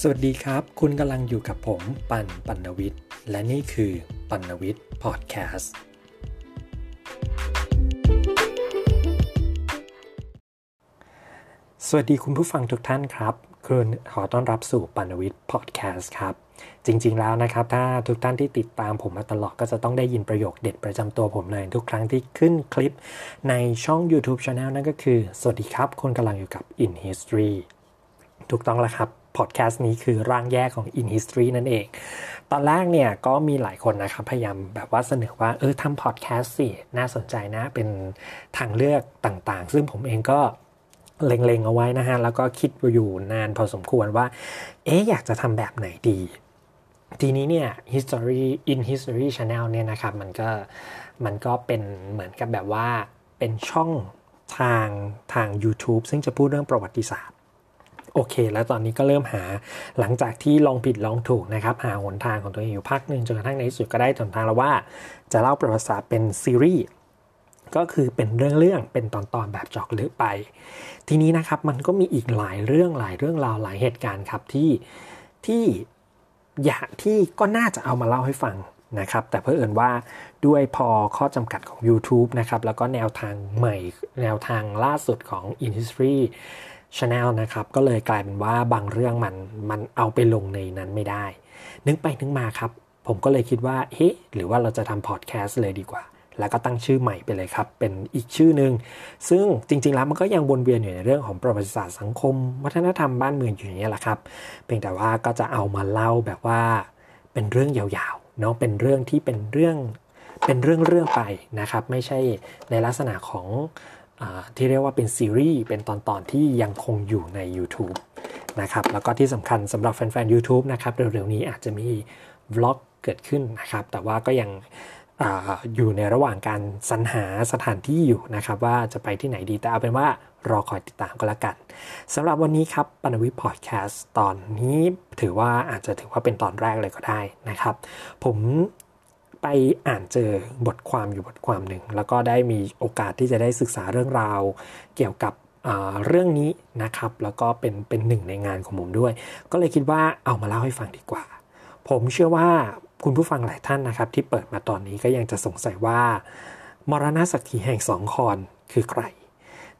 สวัสดีครับ คุณกำลังอยู่กับผมปันปันวิทย์ และนี่คือปันวิทย์พอดแคสต์สวัสดีคุณผู้ฟังทุกท่านครับคุณขอต้อนรับสู่ปันวิทย์พอดแคสต์ครับ จริง ๆ แล้วนะครับ ถ้าทุกท่านที่ติดตามผมมาตลอดก็จะต้องได้ยินประโยคเด็ดประจำตัวผมเลยทุกครั้งที่ขึ้นคลิปในช่อง YouTube Channel นั่นก็คือ สวัสดีครับคุณกำลังอยู่กับ In History ถูกต้องแล้วครับ พอดแคสต์นี้คือร่างแยกของ In History นั่นเอง ตอนแรกเนี่ยก็มีหลายคนนะครับพยายามแบบว่าเสนอว่าเออทำพอดแคสต์สิ น่าสนใจนะ เป็นทางเลือกต่างๆ ซึ่งผมเองก็เล็งๆเอาไว้นะฮะ แล้วก็คิดอยู่นานพอสมควรว่า เอ๊ะอยากจะทำแบบไหนดี ทีนี้เนี่ย history in history channel เนี่ยนะครับ มันก็มันก็เป็นเหมือนกับแบบว่าเป็นช่องทางทาง YouTube ซึ่งจะพูดเรื่องประวัติศาสตร์ โอเค แล้วตอนนี้ก็เริ่มหาหลังจากที่ลองผิดลองถูกนะครับ หาหนทางของตัวเองอยู่พักหนึ่งจนกระทั่งในที่สุดก็ได้หนทางแล้วว่า จะเล่าประวัติศาสตร์เป็นซีรีส์ก็คือเป็นเรื่องๆเป็นตอนๆแบบจาะลึกไป ทีนี้นะครับมันก็มีอีกหลายเรื่องหลายเรื่องราวหลายเหตุการณ์ครับที่ที่อยากที่ก็น่าจะเอามาเล่าให้ฟังนะครับ แต่เพื่อเอินว่าด้วยพอข้อจำกัดของ YouTube นะครับ แล้วก็แนวทางใหม่ แนวทางล่าสุดของ In History Channel นะครับ ก็เลยกลายเป็นว่าบางเรื่องมันมันเอาไปลงในนั้นไม่ได้ นึกไปนึกมาครับ ผมก็เลยคิดว่าเฮ้หรือว่าเราจะทำพอดแคสต์เลยดีกว่า แล้วก็ตั้งชื่อใหม่ไปเลยครับ เป็นอีกชื่อหนึ่งซึ่งจริง ๆ แล้วมันก็ยังวนเวียนอยู่ในเรื่องของประวัติศาสตร์สังคม วัฒนธรรมบ้านเมืองอยู่อย่างนี้แหละครับ เพียงแต่ว่าก็จะเอามาเล่าแบบว่าเป็นเรื่องยาวๆเนาะเป็นเรื่องที่เป็นเรื่องเป็นเรื่องเรื่องไปนะครับ ไม่ใช่ในลักษณะของ ที่เรียกว่าเป็นซีรีส์เป็นตอนๆที่ยังคงอยู่ใน YouTube นะครับแล้วก็ที่สำคัญสำหรับแฟนๆ YouTube นะครับเร็วๆนี้อาจจะมีวล็อกเกิดขึ้นนะครับแต่ว่าก็ยังออยู่ในระหว่างการสรรหาสถานที่อยู่นะครับว่าจะไปที่ไหนดีแต่เอาเป็นว่ารอคอยติดตามก็แล้วกันสำหรับวันนี้ครับปนวิพอดแคสต์ตอนนี้ถือว่าอาจจะถือว่าเป็นตอนแรกเลยก็ได้นะครับ ผม ไปอ่านเจอบทความอยู่บทความหนึ่ง แล้วก็ได้มีโอกาสที่จะได้ศึกษาเรื่องราว เกี่ยวกับเรื่องนี้นะครับ แล้วก็เป็นเป็นหนึ่งในงานของผมด้วย ก็เลยคิดว่าเอามาเล่าให้ฟังดีกว่า ผมเชื่อว่าคุณผู้ฟังหลายท่านนะครับ ที่เปิดมาตอนนี้ก็ยังจะสงสัยว่า มรณะสักขีแห่งสองคอนคือใคร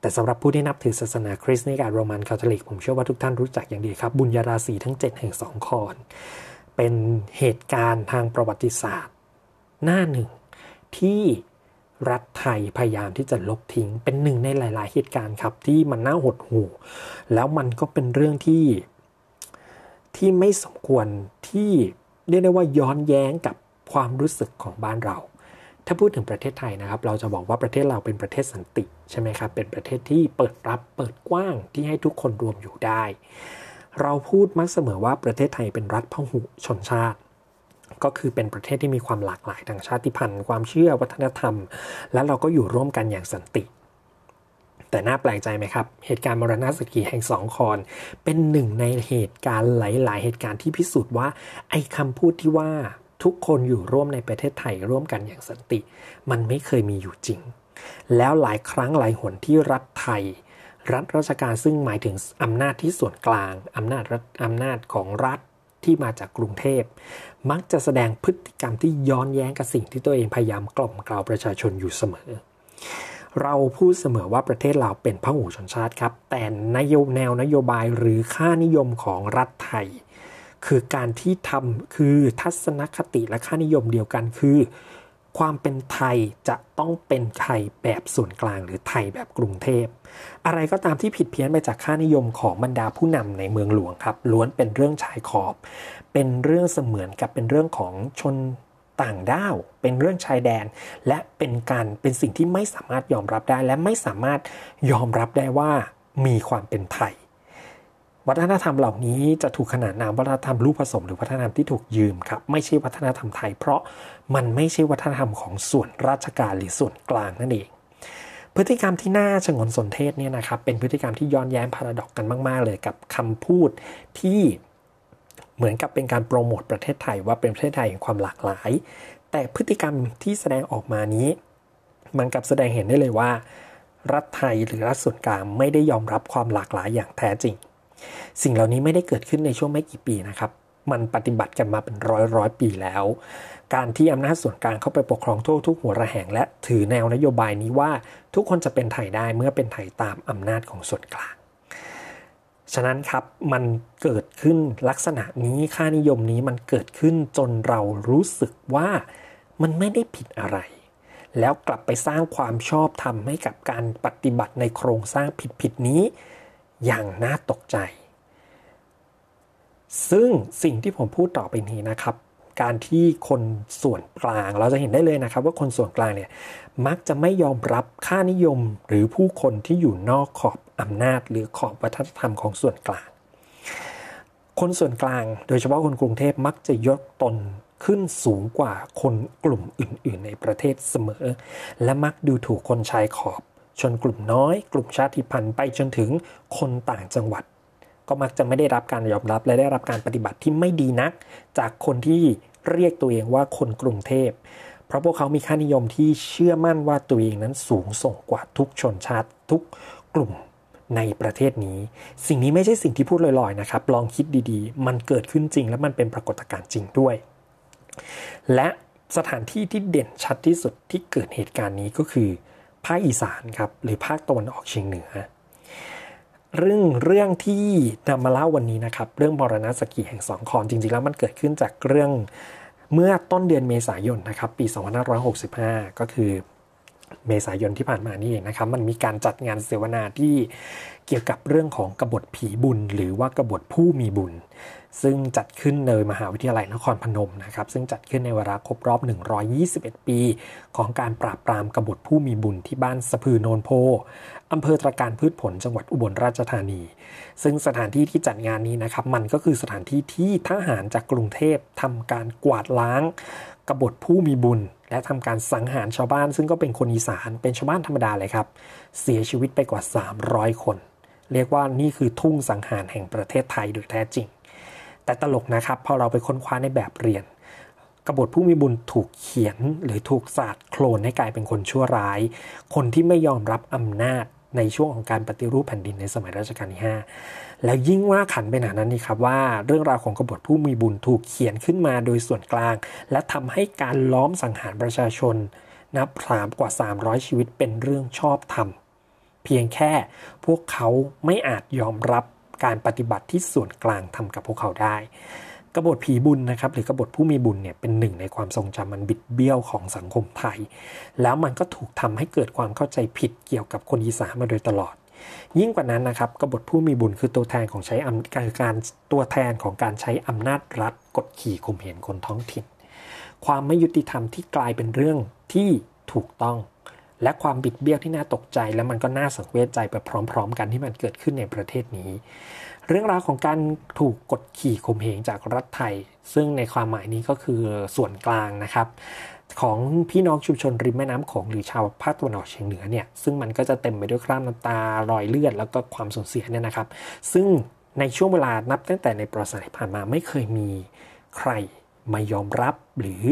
แต่สำหรับผู้ที่นับถือศาสนาคริสต์ในการโรมันคาทอลิก ผมเชื่อว่าทุกท่านรู้จักอย่างดีครับ บุญญาราศีทั้ง 7 แห่งสองคอนเป็นเหตุการณ์ทางประวัติศาสตร์ หน้าหนึ่ง ที่รัฐไทยพยายามที่จะลบทิ้ง เป็นหนึ่งในหลาย ๆ เหตุการณ์ครับ ที่มันน่าหดหู่ แล้วมันก็เป็นเรื่องที่ที่ไม่สมควรที่เรียกได้ว่าย้อนแย้งกับความรู้สึกของบ้านเรา ถ้าพูดถึงประเทศไทยนะครับ เราจะบอกว่าประเทศเราเป็นประเทศสันติใช่ไหมครับ เป็นประเทศที่เปิดรับเปิดกว้างที่ให้ทุกคนรวมอยู่ได้ เราพูดมักเสมอว่าประเทศไทยเป็นรัฐพหุชนชาติ ก็คือเป็นประเทศที่มีความหลากหลายทางชาติพันธุ์ ความเชื่อวัฒนธรรม และเราก็อยู่ร่วมกันอย่างสันติ แต่น่าแปลกใจไหมครับ เหตุการณ์มรณะสกีแห่งสองคอนเป็นหนึ่งในเหตุการณ์หลาย ๆ เหตุการณ์ที่พิสูจน์ว่าไอ้คำพูดที่ว่าทุกคนอยู่ร่วมในประเทศไทยร่วมกันอย่างสันติ มันไม่เคยมีอยู่จริง แล้วหลายครั้งหลายหนที่รัฐไทย รัฐราชการซึ่งหมายถึงอำนาจที่ส่วนกลางอำนาจรัฐอำนาจของรัฐที่มาจากกรุงเทพ มักจะแสดงพฤติกรรมที่ย้อนแย้งกับสิ่งที่ตัวเองพยายามกล่อมกล่าวประชาชนอยู่เสมอ เราพูดเสมอว่าประเทศเราเป็นพหุชนชาติครับ แต่นโยแนวนโยบายหรือค่านิยมของรัฐไทย คือการที่ทำคือทัศนคติและค่านิยมเดียวกันคือ ความเป็นไทยจะต้องเป็นไทยแบบส่วนกลางหรือไทยแบบกรุงเทพ อะไรก็ตามที่ผิดเพี้ยนไปจากค่านิยมของบรรดาผู้นำในเมืองหลวงครับล้วนเป็นเรื่องชายขอบ เป็นเรื่องเสมือนกับเป็นเรื่องของชนต่างด้าว เป็นเรื่องชายแดน และเป็นการเป็นสิ่งที่ไม่สามารถยอมรับได้ และไม่สามารถยอมรับได้ว่ามีความเป็นไทย วัฒนธรรมเหล่านี้จะถูกขนานนามวัฒนธรรมรูปผสมหรือวัฒนธรรมที่ถูกยืมครับไม่ใช่วัฒนธรรมไทย เพราะมันไม่ใช่วัฒนธรรมของส่วนราชการหรือส่วนกลางนั่นเองพฤติกรรมที่น่าชงนสนเทศเนี่ยนะครับเป็นพฤติกรรมที่ย้อนแย้งพาราดอกกันมาก ๆ เลยกับคำพูดที่ เหมือนกับเป็นการโปรโมทประเทศไทยว่าเป็นประเทศไทยแห่งความหลากหลาย แต่พฤติกรรมที่แสดงออกมานี้ มันกับแสดงเห็นได้เลยว่า รัฐไทยหรือรัฐส่วนกลางไม่ได้ยอมรับความหลากหลายอย่างแท้จริง สิ่งเหล่านี้ไม่ได้เกิดขึ้นในช่วงไม่กี่ปีนะครับ มันปฏิบัติกันมาเป็นร้อยร้อยปีแล้ว การที่อำนาจส่วนกลางเข้าไปปกครองทั่วทุกหัวระแหง และถือแนวนโยบายนี้ว่าทุกคนจะเป็นไทยได้เมื่อเป็นไทยตามอำนาจของส่วนกลาง ฉะนั้นครับมันเกิดขึ้นลักษณะนี้ค่านิยมนี้มันเกิดขึ้นจนเรารู้สึกว่ามันไม่ได้ผิดอะไร แล้วกลับไปสร้างความชอบธรรมให้กับการปฏิบัติในโครงสร้างผิดๆนี้ อย่างน่าตกใจ ซึ่งสิ่งที่ผมพูดต่อไปนี้นะครับ การที่คนส่วนกลางเราจะเห็นได้เลยนะครับ ว่าคนส่วนกลางเนี่ยมักจะไม่ยอมรับค่านิยมหรือผู้คนที่อยู่นอกขอบ อำนาจหรือขอบวัฒนธรรมของส่วนกลาง คนส่วนกลางโดยเฉพาะคนกรุงเทพมักจะยกตนขึ้นสูงกว่าคนกลุ่มอื่น ๆ ในประเทศเสมอ และมักดูถูกคนชายขอบ ชนกลุ่มน้อย กลุ่มชาติพันธุ์ไปจนถึงคนต่างจังหวัด ก็มักจะไม่ได้รับการยอมรับ และได้รับการปฏิบัติที่ไม่ดีนัก จากคนที่เรียกตัวเองว่าคนกรุงเทพ เพราะพวกเขามีค่านิยมที่เชื่อมั่นว่าตัวเองนั้นสูงส่งกว่าทุกชนชาติทุกกลุ่ม ในประเทศนี้ สิ่งนี้ไม่ใช่สิ่งที่พูดลอยๆนะครับ ลองคิดดีๆ มันเกิดขึ้นจริง และมันเป็นปรากฏการณ์จริงด้วย และสถานที่ที่เด่นชัดที่สุดที่เกิดเหตุการณ์นี้ก็คือภาคอีสานครับหรือภาคตะวันออกเฉียงเหนือ เรื่องเรื่องที่นำมาเล่าวันนี้นะครับ เรื่องมรณะสกีแห่งสองคอนจริงๆแล้วมันเกิดขึ้นจากเรื่องเมื่อต้นเดือนเมษายนนะครับ ปี 2565 ก็คือ เมษายนที่ผ่านมานี่เองนะครับ มันมีการจัดงานเสวนาที่เกี่ยวกับเรื่องของกบฏผีบุญ หรือว่ากบฏผู้มีบุญ ซึ่งจัดขึ้นในมหาวิทยาลัยนครพนมนะครับ ซึ่งจัดขึ้นในเวลาครบรอบ 121 ปี ของการปราบปรามกบฏผู้มีบุญที่บ้านสะพือโนนโพอำเภอตรการพืชผลจังหวัดอุบลราชธานี ซึ่งสถานที่ที่จัดงานนี้นะครับ มันก็คือสถานที่ที่ทหารจากกรุงเทพทำการกวาดล้างกบฏผู้มีบุญ และทำการสังหารชาวบ้าน ซึ่งก็เป็นคนอีสานเป็นชาวบ้านธรรมดาเลยครับ เสียชีวิตไปกว่า 300 คน เรียกว่านี่คือทุ่งสังหารแห่งประเทศไทยโดยแท้จริง แต่ตลกนะครับพอเราไปค้นคว้าในแบบเรียนกบฏผู้มีบุญถูกเขียนหรือถูกศาสตร์โคลนให้กลายเป็นคนชั่วร้าย คนที่ไม่ยอมรับอำนาจในช่วงของการปฏิรูปแผ่นดินในสมัยรัชกาลที่ 5 แล้วยิ่งว่าขันไปหนานั้นนี่ครับว่าเรื่องราวของกบฏผู้มีบุญถูกเขียนขึ้นมาโดยส่วนกลาง และทำให้การล้อมสังหารประชาชน นับสามกว่า 300 ชีวิตเป็นเรื่องชอบธรรม เพียงแค่พวกเขาไม่อาจยอมรับการปฏิบัติที่ส่วนกลางทำกับพวกเขาได้กบฏผีบุญนะครับหรือกบฏผู้มีบุญเนี่ยเป็นหนึ่งในความทรงจำมันบิดเบี้ยวของสังคมไทย แล้วมันก็ถูกทำให้เกิดความเข้าใจผิดเกี่ยวกับคนอีสานมาโดยตลอด ยิ่งกว่านั้นนะครับกบฏผู้มีบุญคือตัวแทนของใช้การการตัวแทนของการใช้อำนาจรัฐกดขี่ข่มเหงคนท้องถิ่น ความไม่ยุติธรรมที่กลายเป็นเรื่องที่ถูกต้อง และความบิดเบี้ยวที่น่าตกใจ และมันก็น่าสังเวชใจไปพร้อม ๆ กันที่มันเกิดขึ้นในประเทศนี้ เรื่องราวของการถูกกดขี่ข่มเหงจากรัฐไทย ซึ่งในความหมายนี้ก็คือส่วนกลางนะครับ ของพี่น้องชุมชนริมแม่น้ำของหรือชาวภาคตะวันออกเฉียงเหนือเนี่ยซึ่งมันก็จะเต็มไปด้วยคราบน้ำตารอยเลือดแล้วก็ความสูญเสียเนี่ยนะครับ ซึ่งในช่วงเวลานับตั้งแต่ในประวัติศาสตร์ที่ผ่านมาไม่เคยมีใครมายอมรับหรือ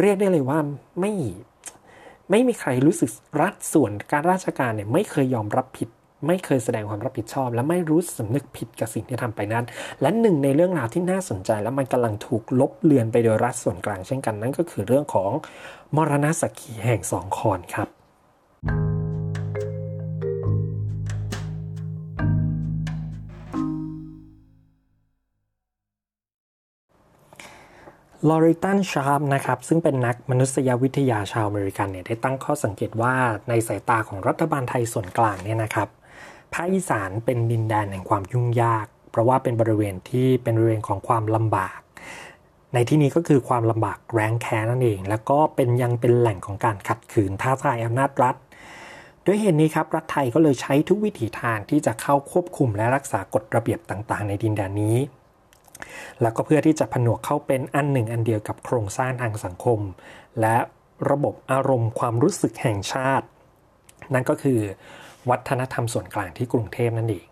เรียกได้เลยว่าไม่ไม่มีใครรู้สึกรัฐส่วนการราชการเนี่ยไม่เคยยอมรับผิด ไม่เคยแสดงความรับผิดชอบ และไม่รู้สำนึกผิดกับสิ่งที่ทำไปนั้น และหนึ่งในเรื่องราวที่น่าสนใจ และมันกำลังถูกลบเลือนไปโดยรัฐส่วนกลางเช่นกันนั่นก็คือเรื่องของมรณะสักขีแห่งสองคอนครับ ลอริตันชาร์ปนะครับ ซึ่งเป็นนักมนุษยวิทยาชาวอเมริกันเนี่ยได้ตั้งข้อสังเกตว่าในสายตาของรัฐบาลไทยส่วนกลางเนี่ยนะครับ ภาคอีสานเป็นดินแดนแห่งความยุ่งยาก เพราะว่าเป็นบริเวณที่เป็นบริเวณของความลำบาก ในที่นี้ก็คือความลำบากแรงแค้นนั่นเอง แล้วก็เป็นยังเป็นแหล่งของการขัดขืนท้าทายอำนาจรัฐ ด้วยเหตุนนี้ครับรัฐไทยก็เลยใช้ทุกวิถีทางที่จะเข้าควบคุมและรักษากฎระเบียบต่างๆ ในดินแดนนี้ แล้วก็เพื่อที่จะผนวกเข้าเป็นอันหนึ่งอันเดียวกับโครงสร้างทางสังคม และระบบอารมณ์ความรู้สึกแห่งชาติ นั่นก็คือ วัฒนธรรมส่วนกลางที่กรุงเทพนั่นเอง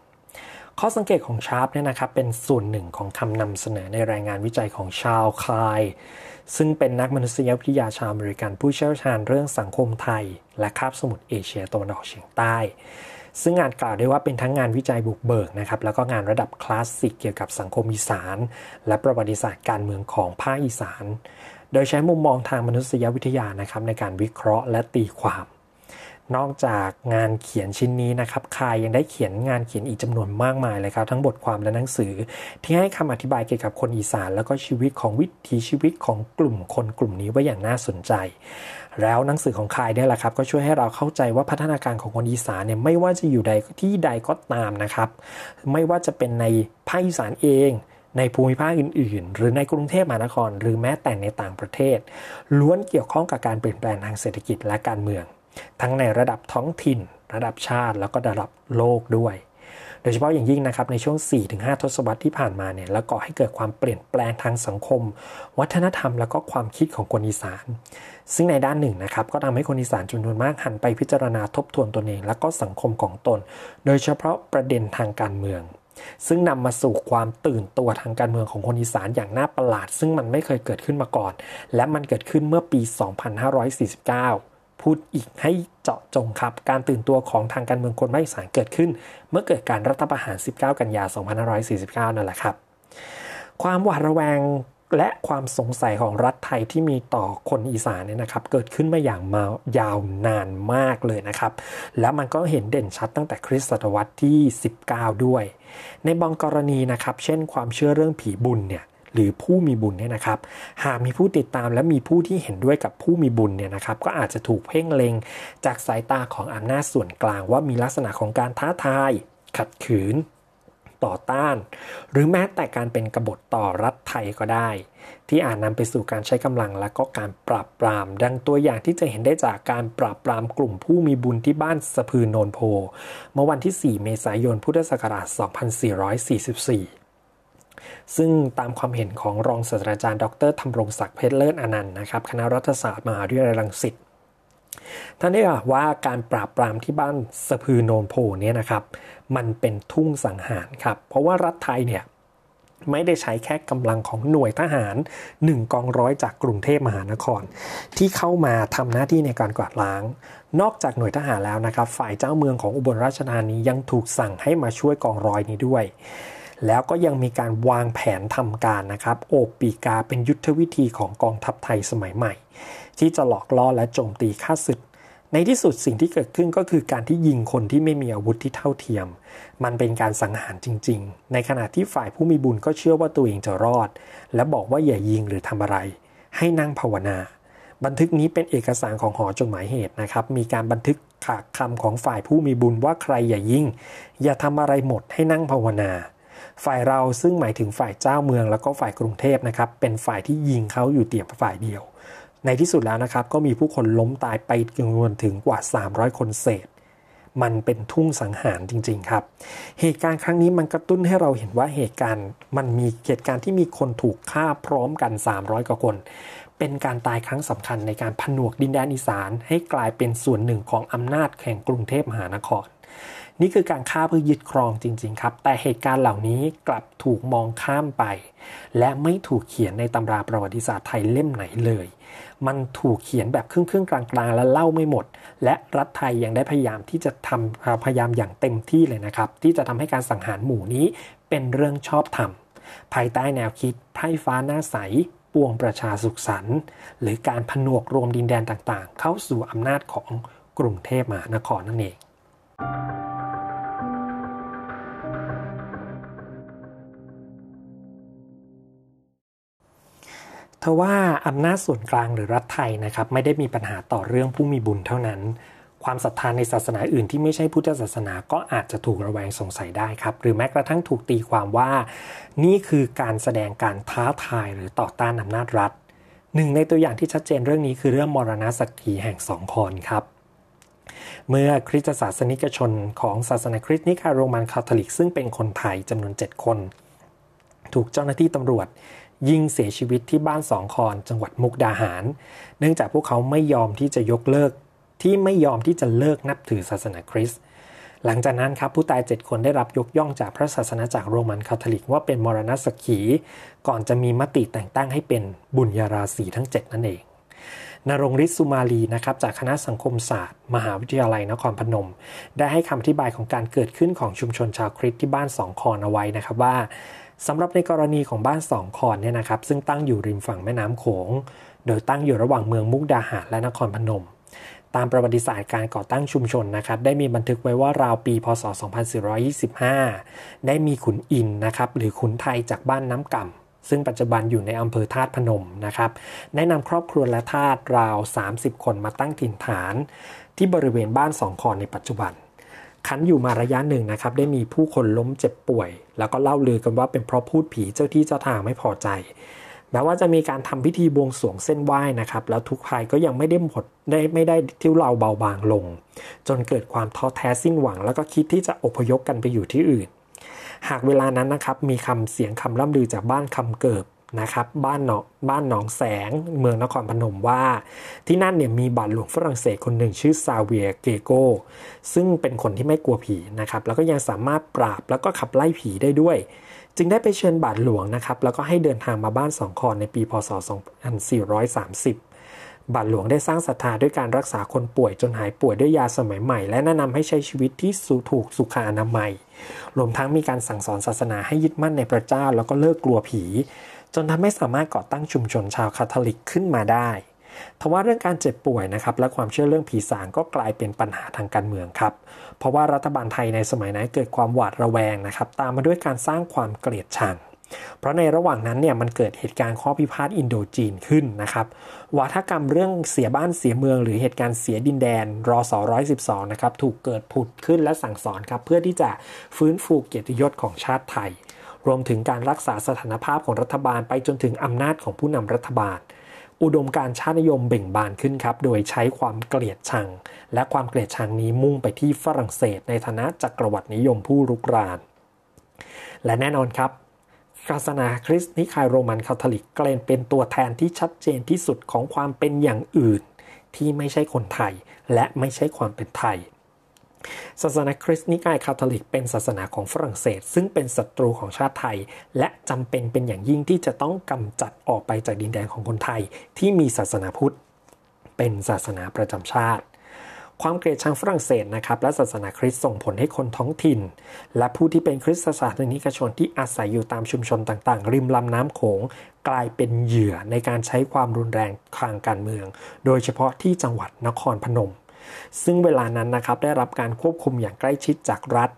ข้อสังเกตของชาร์ปเนี่ยนะครับเป็นส่วนหนึ่งของคำนำเสนอในรายงานวิจัยของชาวคลาย ซึ่งเป็นนักมนุษยวิทยาชาวอเมริกันผู้เชี่ยวชาญเรื่องสังคมไทย และคาบสมุทรเอเชียตะวันออกเฉียงใต้ ซึ่งงานกล่าวได้ว่าเป็นทั้งงานวิจัยบุกเบิกนะครับแล้วก็งานระดับคลาสสิกเกี่ยวกับสังคมอีสาน และประวัติศาสตร์การเมืองของภาคอีสาน โดยใช้มุมมองทางมนุษยวิทยานะครับในการวิเคราะห์และตีความ นอกจากงานเขียนชิ้นนี้นะครับคายยังได้เขียนงานเขียนอีกจำนวนมากมายเลยครับ ทั้งบทความและหนังสือ ที่ให้คำอธิบายเกี่ยวกับคนอีสาน แล้วก็ชีวิตของวิถีชีวิตของกลุ่มคนกลุ่มนี้ไว้อย่างน่าสนใจ แล้วหนังสือของคายเนี่ยแหละครับ ก็ช่วยให้เราเข้าใจว่าพัฒนาการของคนอีสานเนี่ยไม่ว่าจะอยู่ใดที่ใดก็ตามนะครับ ไม่ว่าจะเป็นในภาคอีสานเองในภูมิภาคอื่น ๆ หรือในกรุงเทพมหานคร หรือแม้แต่ในต่างประเทศ ล้วนเกี่ยวข้องกับการเปลี่ยนแปลงทางเศรษฐกิจและการเมือง ทั้งในระดับท้องถิ่น ระดับชาติ แล้วก็ระดับโลกด้วย โดยเฉพาะอย่างยิ่งนะครับในช่วง 4-5 ทศวรรษที่ผ่านมาเนี่ยแล้วก่อให้เกิดความเปลี่ยนแปลงทางสังคม วัฒนธรรม แล้วก็ความคิดของคนอีสาน ซึ่งในด้านหนึ่งนะครับก็ทำให้คนอีสานจำนวนมากหันไปพิจารณาทบทวนตนเอง และก็สังคมของตน โดยเฉพาะประเด็นทางการเมืองซึ่งนำมาสู่ความตื่นตัวทางการเมืองของคนอีสานอย่างน่าประหลาด ซึ่งมันไม่เคยเกิดขึ้นมาก่อน และมันเกิดขึ้นเมื่อปี 2549 พูดอีกให้เจาะจงครับ การตื่นตัวของทางการเมืองคนภาคอีสานเกิดขึ้น เมื่อเกิดการรัฐประหาร 19 กันยา 2549 นั่นแหละครับ ความหวาดระแวงและความสงสัยของรัฐไทยที่มีต่อคนอีสานเนี่ยนะครับ เกิดขึ้นมาอย่างมายาวนานมากเลยนะครับ แล้วมันก็เห็นเด่นชัดตั้งแต่คริสตศตวรรษที่ 19 ด้วย ในบางกรณีนะครับ เช่นความเชื่อเรื่องผีบุญเนี่ย หรือผู้มีบุญเนี่ยนะครับ หากมีผู้ติดตามและมีผู้ที่เห็นด้วยกับผู้มีบุญเนี่ยนะครับ ก็อาจจะถูกเพ่งเล็ง จากสายตาของอำนาจส่วนกลางว่ามีลักษณะของการท้าทาย ขัดขืน ต่อต้าน หรือแม้แต่การเป็นกบฏต่อรัฐไทยก็ได้ ที่อาจนำไปสู่การใช้กำลังและก็การปราบปราม ดังตัวอย่างที่จะเห็นได้จากการปราบปรามกลุ่มผู้มีบุญที่บ้านสะพืนโนนโพ เมื่อวันที่ 4 เมษายน พุทธศักราช 2444 ซึ่งตามความเห็นของรองศาสตราจารย์ ดรธรรมรงศักดิ์เพชรเลิศอนันต์นะครับคณะรัฐศาสตร์มหาวิทยาลัยรังสิตท่านได้บอกว่าการปราบปรามที่บ้านสะพือโนนโพเนี่ยนะครับ มันเป็นทุ่งสังหารครับ เพราะว่ารัฐไทยเนี่ยไม่ได้ใช้แค่กำลังของหน่วยทหาร 1 กองร้อยจากกรุงเทพมหานคร ที่เข้ามาทำหน้าที่ในการกวาดล้าง นอกจากหน่วยทหารแล้วนะครับ ฝ่ายเจ้าเมืองของอุบลราชธานียังถูกสั่งให้มาช่วยกองร้อยนี้ด้วย แล้วก็ยังมีการวางแผนทำการนะครับ โอบปีกาเป็นยุทธวิธีของกองทัพไทยสมัยใหม่ ที่จะหลอกล่อและโจมตีข้าศึก ในที่สุดสิ่งที่เกิดขึ้นก็คือการที่ยิงคนที่ไม่มีอาวุธที่เท่าเทียม มันเป็นการสังหารจริง ๆ ในขณะที่ฝ่ายผู้มีบุญก็เชื่อว่าตัวเองจะรอด และบอกว่าอย่ายิงหรือทำอะไร ให้นั่งภาวนาบันทึกนี้เป็นเอกสารของหอจดหมายเหตุนะครับ มีการบันทึกขากคำของฝ่ายผู้มีบุญว่าใครอย่ายิง อย่าทำอะไรหมดให้นั่งภาวนา ฝ่ายเราซึ่งหมายถึงฝ่ายเจ้าเมือง แล้วก็ฝ่ายกรุงเทพนะครับเป็นฝ่ายที่ยิงเขาอยู่เตียบฝ่ายเดียว ในที่สุดแล้วนะครับก็มีผู้คนล้มตายไปจำนวนถึงกว่า 300 คนเศษ มันเป็นทุ่งสังหารจริง ๆ ครับ เหตุการณ์ครั้งนี้มันกระตุ้นให้เราเห็นว่าเหตุการณ์ มันมีเหตุการณ์ที่มีคนถูกฆ่าพร้อมกัน 300 กว่าคน เป็นการตายครั้งสำคัญในการผนวกดินแดนอีสาน ให้กลายเป็นส่วนหนึ่งของอำนาจแห่งกรุงเทพมหานคร นี่คือการฆ่าเพื่อยึดครองจริง ๆ ครับ แต่เหตุการณ์เหล่านี้กลับถูกมองข้ามไป และไม่ถูกเขียนในตำราประวัติศาสตร์ไทยเล่มไหนเลย มันถูกเขียนแบบครึ่งๆกลางๆ และเล่าไม่หมด และรัฐไทยยังได้พยายามที่จะทำพยายามอย่างเต็มที่เลยนะครับ ที่จะทำให้การสังหารหมู่นี้เป็นเรื่องชอบธรรมภายใต้แนวคิดไพร่ฟ้าหน้าใสปวงประชาสุขสันต์หรือการผนวกรวมดินแดนต่างๆ เข้าสู่อำนาจของกรุงเทพมหานครนั่นเอง ทว่าอำนาจส่วนกลางหรือรัฐไทยนะครับไม่ได้มีปัญหาต่อเรื่องผู้มีบุญเท่านั้น ความศรัทธาในศาสนาอื่นที่ไม่ใช่พุทธศาสนาก็อาจจะถูกระแวงสงสัยได้ครับ หรือแม้กระทั่งถูกตีความว่า นี่คือการแสดงการท้าทายหรือต่อต้านอำนาจรัฐหนึ่งในตัวอย่างที่ชัดเจนเรื่องนี้คือเรื่องมรณสักขีแห่งสองคอนครับ เมื่อคริสตศาสนิกชนของศาสนาคริสต์นิกายโรมันคาทอลิก ซึ่งเป็นคนไทยจำนวน 7 คน ถูกเจ้าหน้าที่ตำรวจ ยิงเสียชีวิตที่บ้านสองคอนจังหวัดมุกดาหาร เนื่องจากพวกเขาไม่ยอมที่จะยกเลิกที่ไม่ยอมที่จะเลิกนับถือศาสนาคริสต์หลังจากนั้นครับผู้ตาย 7 คนได้รับยกย่องจากพระศาสนาจากโรมันคาทอลิกว่าเป็นมรณสักขีก่อนจะมีมติแต่งตั้งให้เป็นบุญญาราศีทั้ง 7 นั่นเอง นรงฤทธิ์สุมาลีนะครับจากคณะสังคมศาสตร์ มหาวิทยาลัยนครพนม ได้ให้คำอธิบายของการเกิดขึ้นของชุมชนชาวคริสต์ที่บ้านสองคอนเอาไว้นะครับว่าสำหรับในกรณีของบ้านสองคอนเนี่ยนะครับ ซึ่งตั้งอยู่ริมฝั่งแม่น้ำโขง โดยตั้งอยู่ระหว่างเมืองมุกดาหารและนครพนม ตามประวัติศาสตร์การก่อตั้งชุมชนนะครับ ได้มีบันทึกไว้ว่าราวปี พศ 2425 ได้มีขุนอินนะครับ หรือขุนไทยจากบ้านน้ำก่ำ ซึ่งปัจจุบันอยู่ในอำเภอธาตุพนมนะครับได้นำครอบครัวและทาสราว 30 คนมาตั้งถิ่นฐาน ที่บริเวณบ้านสองคอนในปัจจุบัน คันอยู่มาระยะหนึ่งนะครับ ได้มีผู้คนล้มเจ็บป่วย แล้วก็เล่าลือกันว่าเป็นเพราะพูดผีเจ้าที่เจ้าทางไม่พอใจแม้ว่าจะมีการทำพิธีบวงสรวงเส้นไหว้นะครับ แล้วทุกภัยก็ยังไม่ได้หมดได้ไม่ได้ที่เราเบาบางลง จนเกิดความท้อแท้สิ้นหวัง แล้วก็คิดที่จะอพยพกันไปอยู่ที่อื่น หากเวลานั้นนะครับมีคำเสียงคำล่ำลือจากบ้านคำเกิบนะครับบ้านหนองบ้านหนองแสงเมืองนครพนมว่า ที่นั่นเนี่ยมีบาทหลวงฝรั่งเศสคนหนึ่งชื่อซาเวียเกโกซึ่งเป็นคนที่ไม่กลัวผีนะครับแล้วก็ยังสามารถปราบแล้วก็ขับไล่ผีได้ด้วย จึงได้ไปเชิญบาทหลวงนะครับแล้วก็ให้เดินทางมาบ้านสองคอนในปีพศ 2430 บาทหลวงได้สร้างศรัทธาด้วยการรักษาคนป่วยจนหายป่วยด้วยยาสมัยใหม่ และแนะนำให้ใช้ชีวิตที่สูถูกสุขอนามัย รวมทั้งมีการสั่งสอนศาสนาให้ยึดมั่นในพระเจ้าแล้วก็เลิกกลัวผี จนทำให้สามารถก่อตั้งชุมชนชาวคาทอลิกขึ้นมาได้ทว่าเรื่องการเจ็บป่วยนะครับและความเชื่อเรื่องผีสางก็กลายเป็นปัญหาทางการเมืองครับ เพราะว่ารัฐบาลไทยในสมัยนั้นเกิดความหวาดระแวงนะครับ ตามมาด้วยการสร้างความเกลียดชัง เพราะในระหว่างนั้นเนี่ยมันเกิดเหตุการณ์ข้อพิพาทอินโดจีนขึ้นนะครับวัฒกรรมเรื่องเสียบ้านเสียเมือง หรือเหตุการณ์เสียดินแดนรอสอร้อยสิบสองนะครับถูกเกิดผุดขึ้นและสั่งสอนครับเพื่อที่จะฟื้นฟูเกียรติยศของชาติไทย รวมถึงการรักษาสถานภาพของรัฐบาลไปจนถึงอำนาจของผู้นำรัฐบาลอุดมการชาตินิยมเบ่งบานขึ้นครับ โดยใช้ความเกลียดชัง และความเกลียดชังนี้มุ่งไปที่ฝรั่งเศส ในฐานะจักรวรรดินิยมผู้รุกราน และแน่นอนครับ ศาสนาคริสต์นิกายโรมันคาทอลิกกลายเป็นตัวแทนที่ชัดเจนที่สุดของความเป็นอย่างอื่น ที่ไม่ใช่คนไทย และไม่ใช่ความเป็นไทย ศาสนาคริสต์นิกายคาทอลิกเป็นศาสนาของฝรั่งเศส ซึ่งเป็นศัตรูของชาติไทย และจำเป็นเป็นอย่างยิ่งที่จะต้องกำจัดออกไปจากดินแดนของคนไทย ที่มีศาสนาพุทธ เป็นศาสนาประจำชาติ ความเกลียดชังฝรั่งเศสนะครับและศาสนาคริสต์ส่งผลให้คนท้องถิ่น และผู้ที่เป็นคริสตศาสนิกชนที่อาศัยอยู่ตามชุมชนต่างๆ ริมลำน้ำโขงกลายเป็นเหยื่อในการใช้ความรุนแรงทางการเมือง โดยเฉพาะที่จังหวัดนครพนมซึ่งเวลานั้นนะครับได้รับการควบคุมอย่างใกล้ชิดจากรัฐ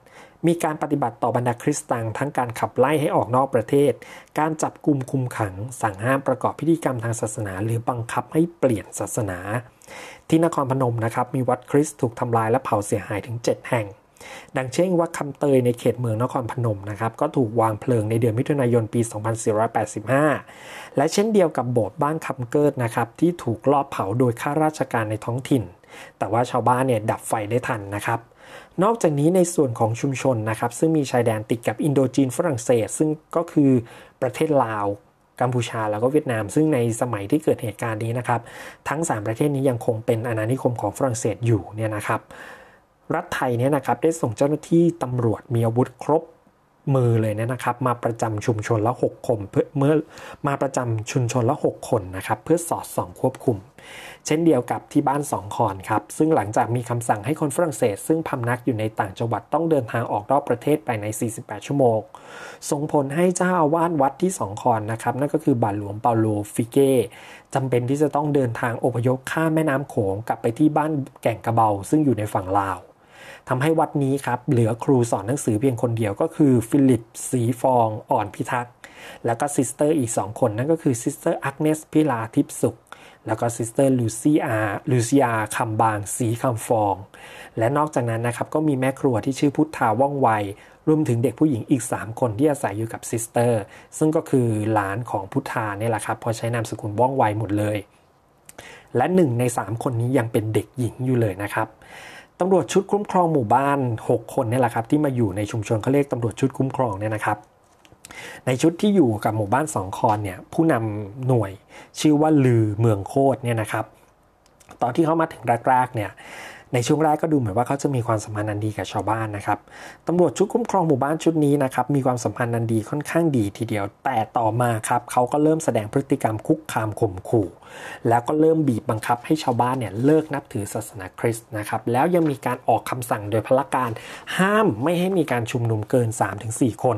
มีการปฏิบัติต่อบรรดาคริสตังทั้งการขับไล่ให้ออกนอกประเทศ การจับกลุ่มคุมขัง สั่งห้ามประกอบพิธีกรรมทางศาสนา หรือบังคับให้เปลี่ยนศาสนา ที่นครพนมนะครับมีวัดคริสต์ถูกทำลายและเผาเสียหายถึง 7 แห่ง ดังเช่นวัดคำเตยในเขตเมืองนครพนมนะครับก็ถูกวางเพลิงในเดือนมิถุนายนปี 2485 และเช่นเดียวกับโบสถ์บ้านคำเกิดนะครับที่ถูกลอบเผาโดยข้าราชการในท้องถิ่น แต่ว่าชาวบ้านเนี่ยดับไฟได้ทันนะครับ นอกจากนี้ในส่วนของชุมชนนะครับซึ่งมีชายแดนติดกับอินโดจีนฝรั่งเศส ซึ่งก็คือประเทศลาวกัมพูชาแล้วก็เวียดนาม ซึ่งในสมัยที่เกิดเหตุการณ์นี้นะครับ ทั้ง 3 ประเทศนี้ยังคงเป็นอาณานิคมของฝรั่งเศสอยู่เนี่ยนะครับ รัฐไทยเนี่ยนะครับได้ส่งเจ้าหน้าที่ตำรวจมีอาวุธครบ มือเลยเนี่ยนะครับ มาประจำชุมชนละ 6 คนเพื่อเมื่อมาประจำชุมชนละ 6 คนนะครับ เพื่อสอดส่องควบคุม เช่นเดียวกับที่บ้านสองคอนครับ ซึ่งหลังจากมีคำสั่งให้คนฝรั่งเศส ซึ่งพำนักอยู่ในต่างจังหวัดต้องเดินทางออกนอกประเทศไปใน 48 ชั่วโมง ส่งผลให้เจ้าอาวาสวัดที่สองคอนนะครับ นั่นก็คือบาทหลวงเปาโลฟิเก้จำเป็นที่จะต้องเดินทางอพยพข้ามแม่น้ำโขงกลับไปที่บ้านแก่งกระเบา ซึ่งอยู่ในฝั่งลาว ทำให้วัดนี้ครับเหลือครูสอนหนังสือเพียงคนเดียวก็คือฟิลิปสีฟองอ่อนพิทักษ์แล้วก็ซิสเตอร์อีก 2 คนนั่นก็คือซิสเตอร์อักแนสพิลาทิพย์สุข แล้วก็ซิสเตอร์ลูซีอาลูซีอาคำบางสีคำฟอง และนอกจากนั้นนะครับก็มีแม่ครัวที่ชื่อพุทธาว่องไวรวมถึงเด็กผู้หญิงอีก 3 คนที่อาศัยอยู่กับซิสเตอร์ ซึ่งก็คือหลานของพุทธาเนี่ยแหละครับ พอใช้นามสกุลว่องไวหมดเลย และหนึ่งใน 3 คนนี้ยังเป็นเด็กหญิงอยู่เลยนะครับ ตำรวจชุดคุ้มครองหมู่บ้าน 6 คนนี่แหละครับที่มาอยู่ในชุมชนเขาเรียกตำรวจชุดคุ้มครองเนี่ยนะครับ ในชุดที่อยู่กับหมู่บ้านสองคอนเนี่ยผู้นำหน่วยชื่อว่าลือเมืองโคตรเนี่ยนะครับ ตอนที่เขามาถึงแรกๆเนี่ย ในช่วงแรกก็ดูเหมือนว่าเขาจะมีความสัมพันธ์อันดีกับชาวบ้านนะครับตำรวจชุดคุ้มครองหมู่บ้านชุดนี้นะครับมีความสัมพันธ์อันดีค่อนข้างดีทีเดียว แต่ต่อมาครับเขาก็เริ่มแสดงพฤติกรรมคุกคามข่มขู่ แล้วก็เริ่มบีบบังคับให้ชาวบ้านเนี่ยเลิกนับถือศาสนาคริสต์นะครับแล้วยังมีการออกคำสั่งโดยพละการห้ามไม่ให้มีการชุมนุมเกิน 3-4 คน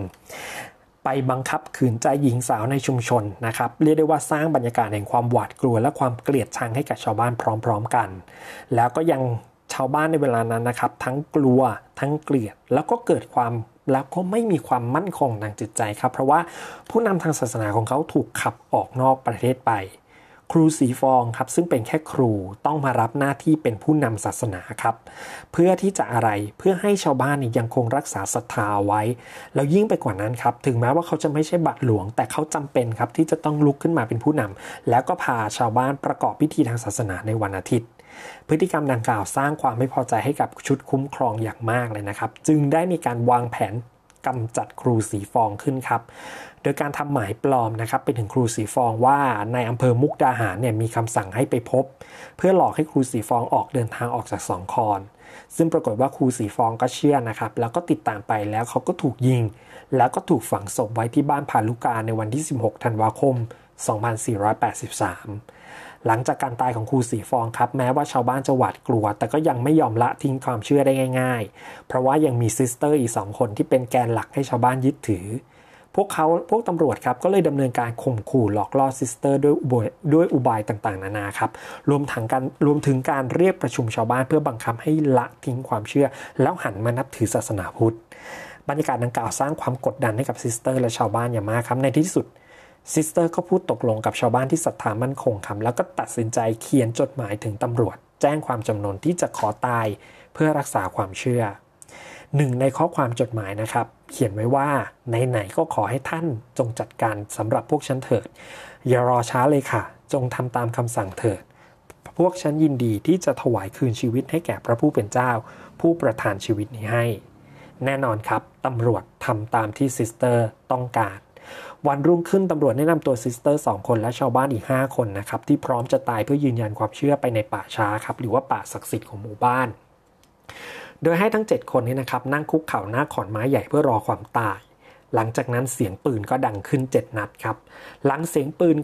ไปบังคับขืนใจหญิงสาวในชุมชนนะครับเรียกได้ว่าสร้างบรรยากาศแห่งความหวาดกลัวและความเกลียดชังให้กับชาวบ้านพร้อม ๆ กัน แล้วก็ยัง ชาวบ้านในเวลานั้นนะครับ ทั้งกลัวทั้งเกลียด แล้วก็เกิดความแล้วก็ไม่มีความมั่นคงทางจิตใจครับ เพราะว่าผู้นำทางศาสนาของเขาถูกขับออกนอกประเทศไป ครูสีฟองครับซึ่งเป็นแค่ครูต้องมารับหน้าที่เป็นผู้นำศาสนาครับ เพื่อที่จะอะไรเพื่อให้ชาวบ้านยังคงรักษาศรัทธาไว้ แล้วยิ่งไปกว่านั้นครับ ถึงแม้ว่าเขาจะไม่ใช่บัตรหลวง แต่เขาจำเป็นครับที่จะต้องลุกขึ้นมาเป็นผู้นำแล้วก็พาชาวบ้านประกอบพิธีทางศาสนาในวันอาทิตย์ พฤติกรรมดังกล่าวสร้างความไม่พอใจให้กับชุดคุ้มครองอย่างมากเลยนะครับ จึงได้มีการวางแผนกำจัดครูสีฟองขึ้นครับ โดยการทำหมายปลอมนะครับไปถึงครูสีฟองว่าในอำเภอมุกดาหารเนี่ยมีคำสั่งให้ไปพบ เพื่อหลอกให้ครูสีฟองออกเดินทางออกจากสองคอนซึ่งปรากฏว่าครูสีฟองก็เชื่อนะครับ แล้วก็ติดตามไปแล้วเขาก็ถูกยิง แล้วก็ถูกฝังศพไว้ที่บ้านพาลุกาในวันที่ 16 ธันวาคม 2483 หลังจากการตายของครูสีฟองครับ แม้ว่าชาวบ้านจะหวาดกลัว แต่ก็ยังไม่ยอมละทิ้งความเชื่อได้ง่าย ๆ เพราะว่ายังมีซิสเตอร์อีกสองคนที่เป็นแกนหลักให้ชาวบ้านยึดถือ พวกเขาพวกตำรวจครับก็เลยดำเนินการข่มขู่หลอกล่อซิสเตอร์ด้วยอุบายด้วยอุบายต่างๆ นานาครับรวมถึงการรวมถึงการเรียกประชุมชาวบ้านเพื่อบังคับให้ละทิ้งความเชื่อ แล้วหันมานับถือศาสนาพุทธบรรยากาศดังกล่าวสร้างความกดดันให้กับซิสเตอร์และชาวบ้านอย่างมากครับในที่สุด ซิสเตอร์ก็พูดตกลงกับชาวบ้านที่ศรัทธามั่นคงครับแล้วก็ตัดสินใจเขียนจดหมายถึงตำรวจ แจ้งความจำนงที่จะขอตายเพื่อรักษาความเชื่อหนึ่งในข้อความจดหมายนะครับ เขียนไว้ว่าไหนๆก็ขอให้ท่านจงจัดการสำหรับพวกฉันเถิด อย่ารอช้าเลยค่ะ จงทำตามคำสั่งเถิด พวกฉันยินดีที่จะถวายคืนชีวิตให้แก่พระผู้เป็นเจ้า ผู้ประทานชีวิตนี้ให้ แน่นอนครับตำรวจทำตามที่ซิสเตอร์ต้องการ วันรุ่งขึ้นตำรวจแนะนำตัวซิสเตอร์สองคนและชาวบ้านอีก 5 คนนะครับที่พร้อมจะตายเพื่อยืนยันความเชื่อไปในป่าช้าครับหรือว่าป่าศักดิ์สิทธิ์ของหมู่บ้าน โดยให้ทั้ง 7 คนนี้นะครับนั่งคุกเข่าหน้าขอนไม้ใหญ่เพื่อรอความตาย หลังจากนั้นเสียงปืนก็ดังขึ้น 7 นัดครับหลังเสียงปืน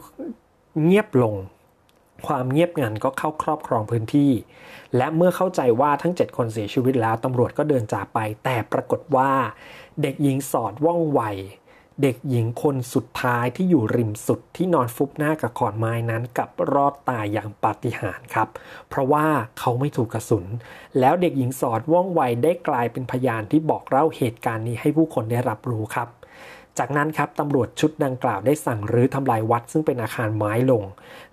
เงียบลงความเงียบงันก็เข้าครอบครองพื้นที่ และเมื่อเข้าใจว่าทั้ง 7 คนเสียชีวิตแล้วตำรวจก็เดินจากไป แต่ปรากฏว่า เด็กหญิงสอดว่องไว เด็กหญิงคนสุดท้ายที่อยู่ริมสุดที่นอนฟุบหน้ากับขอนไม้นั้นกับรอดตายอย่างปาฏิหาริย์ครับ เพราะว่าเขาไม่ถูกกระสุน แล้วเด็กหญิงสอดว่องไวได้กลายเป็นพยานที่บอกเล่าเหตุการณ์นี้ให้ผู้คนได้รับรู้ครับ จากนั้นครับตำรวจชุดดังกล่าวได้สั่งรื้อทำลายวัดซึ่งเป็นอาคารไม้ลง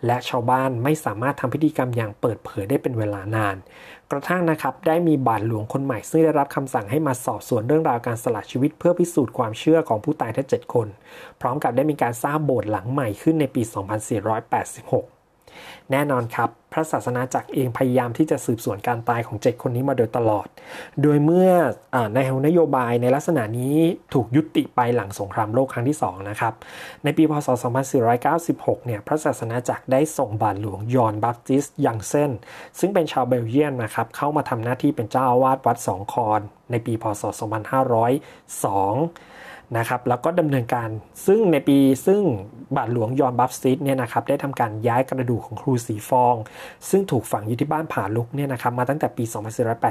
และชาวบ้านไม่สามารถทำพิธีกรรมอย่างเปิดเผยได้เป็นเวลานาน กระทั่งนะครับได้มีบาทหลวงคนใหม่ซึ่งได้รับคำสั่งให้มาสอบสวนเรื่องราวการสละชีวิตเพื่อพิสูจน์ความเชื่อของผู้ตายทั้ง7คน พร้อมกับได้มีการสร้างโบสถ์หลังใหม่ขึ้นในปี 2486 แน่นอนครับ พระศาสนาจักรเองพยายามที่จะสืบสวนการตายของเจ็ดคนนี้มาโดยตลอด โดยเมื่อในนโยบายในลักษณะนี้ถูกยุติไปหลังสงครามโลกครั้งที่ 2 นะครับ ในปีพศ 2496 เนี่ย พระศาสนาจักรได้ส่งบาทหลวงยอนบัพติสยังเซนซึ่งเป็นชาวเบลเยียนนะครับ เข้ามาทำหน้าที่เป็นเจ้าอาวาสวัดสองคอนในปีพศ 2502 นะครับแล้วก็ดำเนินการซึ่งในปีซึ่งบาทหลวงยอนบัฟซิตเนี่ยนะครับได้ทำการย้ายกระดูกของครูสีฟอง ซึ่งถูกฝังอยู่ที่บ้านพาลุกาเนี่ยนะครับมาตั้งแต่ปี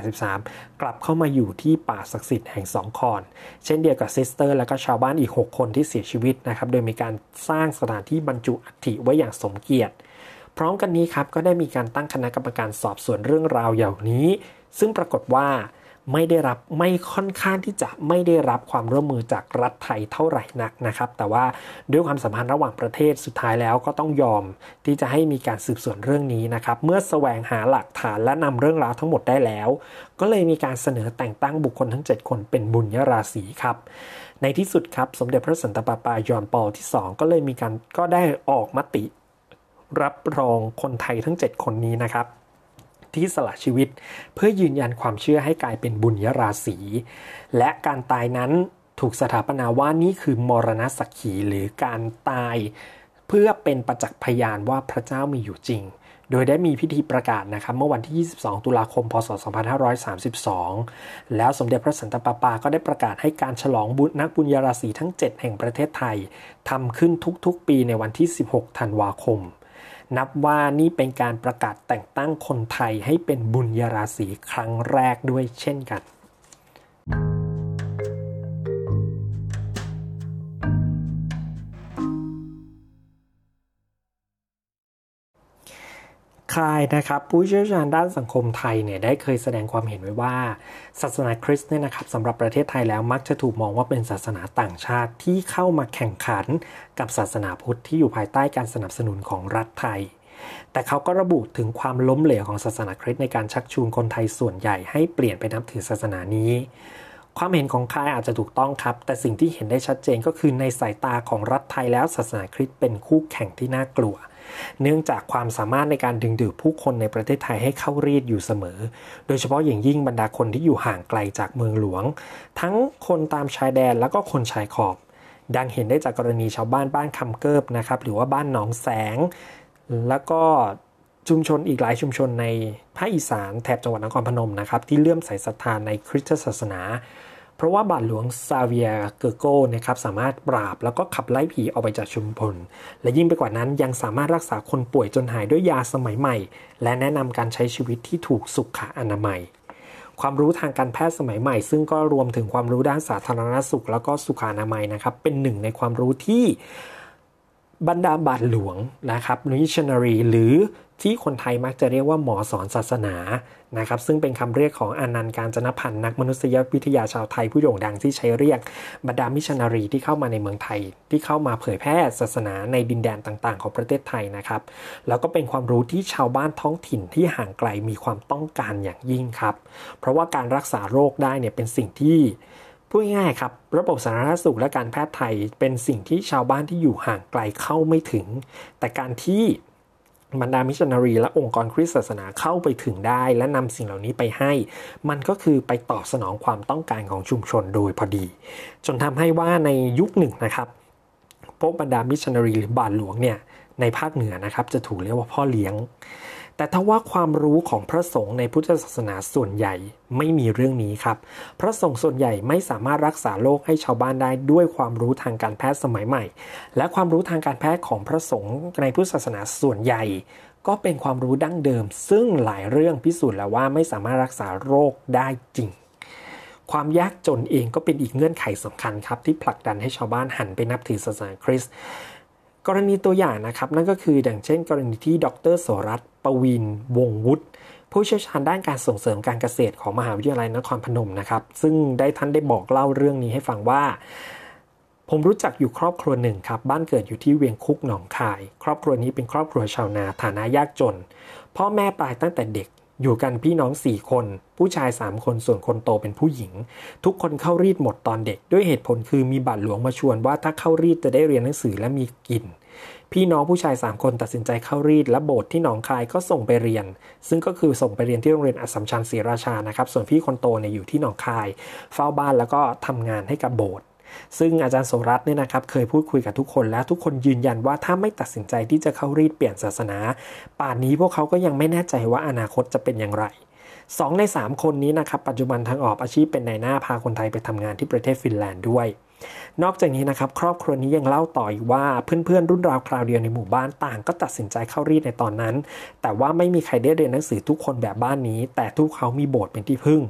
2483 กลับเข้ามาอยู่ที่ป่าศักดิ์สิทธิ์แห่งสองคอน เช่นเดียวกับซิสเตอร์และก็ชาวบ้านอีก 6 คนที่เสียชีวิตนะครับโดยมีการสร้างสถานที่บรรจุอัฐิไว้อย่างสมเกียรติ พร้อมกันนี้ครับก็ได้มีการตั้งคณะกรรมการสอบสวนเรื่องราวอย่างนี้ ซึ่งปรากฏว่า ไม่ได้รับไม่ค่อนข้างที่จะไม่ได้รับความร่วมมือจากรัฐไทยเท่าไหร่นักนะครับ แต่ว่าด้วยความสัมพันธ์ระหว่างประเทศสุดท้ายแล้วก็ต้องยอมที่จะให้มีการสืบสวนเรื่องนี้นะครับ เมื่อแสวงหาหลักฐานและนำเรื่องราวทั้งหมดได้แล้ว ก็เลยมีการเสนอแต่งตั้งบุคคลทั้ง 7 คนเป็นบุญยราศีครับในที่สุดครับสมเด็จพระสันตะปาปายอนปอลที่ 2 ก็เลยมีการก็ได้ออกมติ รับรองคนไทยทั้ง 7 คนนี้นะครับ ที่สละชีวิต เพื่อยืนยันความเชื่อให้กลายเป็นบุญยราศี และการตายนั้นถูกสถาปนาว่านี่คือมรณะสักขีหรือการตายเพื่อเป็นประจักษ์พยานว่าพระเจ้ามีอยู่จริง โดยได้มีพิธีประกาศนะครับ เมื่อวันที่ 22 ตุลาคม พศ 2532 แล้วสมเด็จพระสันตะปาปาก็ได้ประกาศให้การฉลองบุญนักบุญญาราศีทั้ง 7 แห่งประเทศไทยทำขึ้นทุกๆ ปีในวันที่ 16 ธันวาคม นับว่านี่เป็นการประกาศแต่งตั้งคนไทยให้เป็นบุญยราศีครั้งแรกด้วยเช่นกัน คายนะครับผู้เชี่ยวชาญด้านสังคมไทยเนี่ยได้เคยแสดงความเห็นไว้ว่า ศาสนาคริสต์เนี่ยนะครับสำหรับประเทศไทยแล้วมักจะถูกมองว่าเป็นศาสนาต่างชาติที่เข้ามาแข่งขันกับศาสนาพุทธที่อยู่ภายใต้การสนับสนุนของรัฐไทย แต่เขาก็ระบุถึงความล้มเหลวของศาสนาคริสต์ในการชักชวนคนไทยส่วนใหญ่ให้เปลี่ยนไปนับถือศาสนานี้ความเห็นของคายอาจจะถูกต้องครับ แต่สิ่งที่เห็นได้ชัดเจนก็คือในสายตาของรัฐไทยแล้วศาสนาคริสต์เป็นคู่แข่งที่น่ากลัว เนื่องจากความสามารถในการดึงดูดผู้คนในประเทศไทยให้เข้ารีดอยู่เสมอ โดยเฉพาะอย่างยิ่งบรรดาคนที่อยู่ห่างไกลจากเมืองหลวง ทั้งคนตามชายแดนแล้วก็คนชายขอบ ดังเห็นได้จากกรณีชาวบ้านบ้านคำเกิบนะครับหรือว่าบ้านหนองแสง แล้วก็ชุมชนอีกหลายชุมชนในภาคอีสานแถบจังหวัดนครพนมนะครับที่เลื่อมใสศรัทธาในคริสตศาสนา เพราะว่าบาทหลวงซาเวียเกอร์โกนะครับสามารถปราบแล้วก็ขับไล่ผีออกไปจากชุมพล และยิ่งไปกว่านั้นยังสามารถรักษาคนป่วยจนหายด้วยยาสมัยใหม่ และแนะนำการใช้ชีวิตที่ถูกสุขอนามัยความรู้ทางการแพทย์สมัยใหม่ ซึ่งก็รวมถึงความรู้ด้านสาธารณสุข แล้วก็สุขอนามัยนะครับ เป็นหนึ่งในความรู้ที่ บรรดาบาทหลวงนะครับมิชชันนารีหรือที่คนไทยมักจะเรียกว่าหมอสอนศาสนานะครับซึ่งเป็นคำเรียกของอนันต์การจนพันธ์นักมนุษยวิทยาชาวไทยผู้โด่งดังที่ใช้เรียกบรรดามิชชันนารีที่เข้ามาในเมืองไทย ที่เข้ามาเผยแพร่ศาสนาในดินแดนต่างๆ ของประเทศไทยนะครับ แล้วก็เป็นความรู้ที่ชาวบ้านท้องถิ่นที่ห่างไกลมีความต้องการอย่างยิ่งครับ เพราะว่าการรักษาโรคได้เนี่ยเป็นสิ่งที่ พูดง่ายๆครับ ระบบสาธารณสุขและการแพทย์ไทยเป็นสิ่งที่ชาวบ้านที่อยู่ห่างไกลเข้าไม่ถึง แต่การที่บรรดามิชชันนารีและองค์กรคริสตศาสนาเข้าไปถึงได้ และนำสิ่งเหล่านี้ไปให้ มันก็คือไปตอบสนองความต้องการของชุมชนโดยพอดี จนทำให้ว่าในยุคหนึ่งนะครับพวกบรรดามิชชันนารีหรือบาทหลวงเนี่ยในภาคเหนือนะครับจะถูกเรียกว่าพ่อเลี้ยง แต่ถ้าว่าความรู้ของพระสงฆ์ในพุทธศาสนาส่วนใหญ่ไม่มีเรื่องนี้ครับ พระสงฆ์ส่วนใหญ่ไม่สามารถรักษาโรคให้ชาวบ้านได้ด้วยความรู้ทางการแพทย์สมัยใหม่ และความรู้ทางการแพทย์ของพระสงฆ์ในพุทธศาสนาส่วนใหญ่ ก็เป็นความรู้ดั้งเดิม ซึ่งหลายเรื่องพิสูจน์แล้วว่าไม่สามารถรักษาโรคได้จริงความยากจนเองก็เป็นอีกเงื่อนไขสำคัญครับ ที่ผลักดันให้ชาวบ้านหันไปนับถือศาสนาคริสต์ กรณีตัวอย่างนะครับนั่นก็คืออย่างเช่น กรณีที่ดรโสรัตปวิน วงวุฒิผู้เชี่ยวชาญด้านการส่งเสริมการเกษตรของมหาวิทยาลัยนครพนมนะครับ ซึ่งได้ท่านได้บอกเล่าเรื่องนี้ให้ฟังว่า ผมรู้จักอยู่ครอบครัวหนึ่งครับ บ้านเกิดอยู่ที่เวียงคุกหนองคาย ครอบครัวนี้เป็นครอบครัวชาวนาฐานะยากจน พ่อแม่ตายตั้งแต่เด็ก อยู่กันพี่น้องสี่คน ผู้ชายสามคนส่วนคนโตเป็นผู้หญิง ทุกคนเข้ารีดหมดตอนเด็ก ด้วยเหตุผลคือมีบาทหลวงมาชวนว่าถ้าเข้ารีดจะได้เรียนหนังสือและมีกิน พี่น้องผู้ชาย3คนตัดสินใจเข้ารีดและโบสถ์ที่หนองคายก็ส่งไปเรียน ซึ่งก็คือส่งไปเรียนที่โรงเรียนอัสสัมชัญศรีราชานะครับ ส่วนพี่คนโตเนี่ยอยู่ที่หนองคาย เฝ้าบ้านแล้วก็ทำงานให้กับโบสถ์ ซึ่งอาจารย์โสรัตเนี่ยนะครับเคยพูดคุยกับทุกคนแล้วทุกคนยืนยันว่าถ้าไม่ตัดสินใจที่จะเข้ารีดเปลี่ยนศาสนา ป่านนี้พวกเขาก็ยังไม่แน่ใจว่าอนาคตจะเป็นอย่างไรสองใน 3 คนนี้นะครับปัจจุบันทางออกอาชีพเป็นนายหน้าพาคนไทยไปทำงานที่ประเทศฟินแลนด์ด้วย นอกจากนี้นะครับครอบครัวนี้ยังเล่าต่ออีกว่าเพื่อนๆรุ่นราวคราวเดียวในหมู่บ้านต่างก็ตัดสินใจเข้ารีดในตอนนั้น แต่ว่าไม่มีใครได้เรียนหนังสือทุกคนแบบบ้านนี้ แต่ทุกเขามีโบสถ์เป็นที่พึ่ง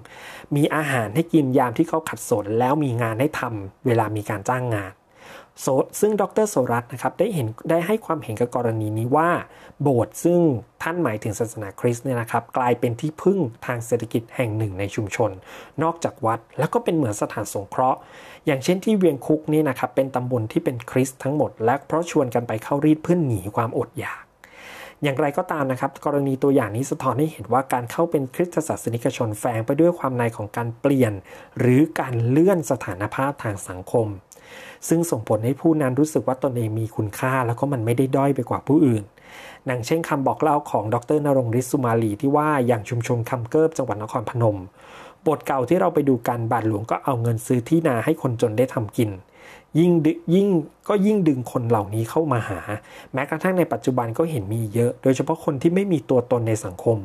มีอาหารให้กินยามที่เขาขัดสนแล้วมีงานให้ทำเวลามีการจ้างงาน ซซึ่งดรโสรัตนะครับได้เห็นได้ให้ความเห็นกับกรณีนี้ว่า โบสถ์ซึ่งท่านหมายถึงศาสนาคริสต์เนี่ยนะครับ กลายเป็นที่พึ่งทางเศรษฐกิจแห่งหนึ่งในชุมชน นอกจากวัด แล้วก็เป็นเหมือนสถานสงเคราะห์ อย่างเช่นที่เวียงคุกนี่นะครับเป็นตำบลที่เป็นคริสต์ทั้งหมด และเพราะชวนกันไปเข้ารีดเพื่อหนีความอดอยากอย่างไรก็ตามนะครับ กรณีตัวอย่างนี้สะท้อนให้เห็นว่าการเข้าเป็นคริสตศาสนิกชนแฝงไปด้วยความในของการเปลี่ยน หรือการเลื่อนสถานภาพทางสังคม ซึ่งส่งผลให้ผู้นั้นรู้สึกว่าตนเองมีคุณค่า แล้วก็มันไม่ได้ด้อยไปกว่าผู้อื่นดังเช่นคำบอกเล่าของดรนรงฤทธิ์สุมาลีที่ว่าอย่างชุมชนคำเกิบจังหวัดนครพนมบทเก่าที่เราไปดูกันบาทหลวงก็เอาเงินซื้อที่นาให้คนจนได้ทำกิน ยิ่งยิ่งก็ยิ่งดึงคนเหล่านี้เข้ามาหา แม้กระทั่งในปัจจุบันก็เห็นมีเยอะ โดยเฉพาะคนที่ไม่มีตัวตนในสังคม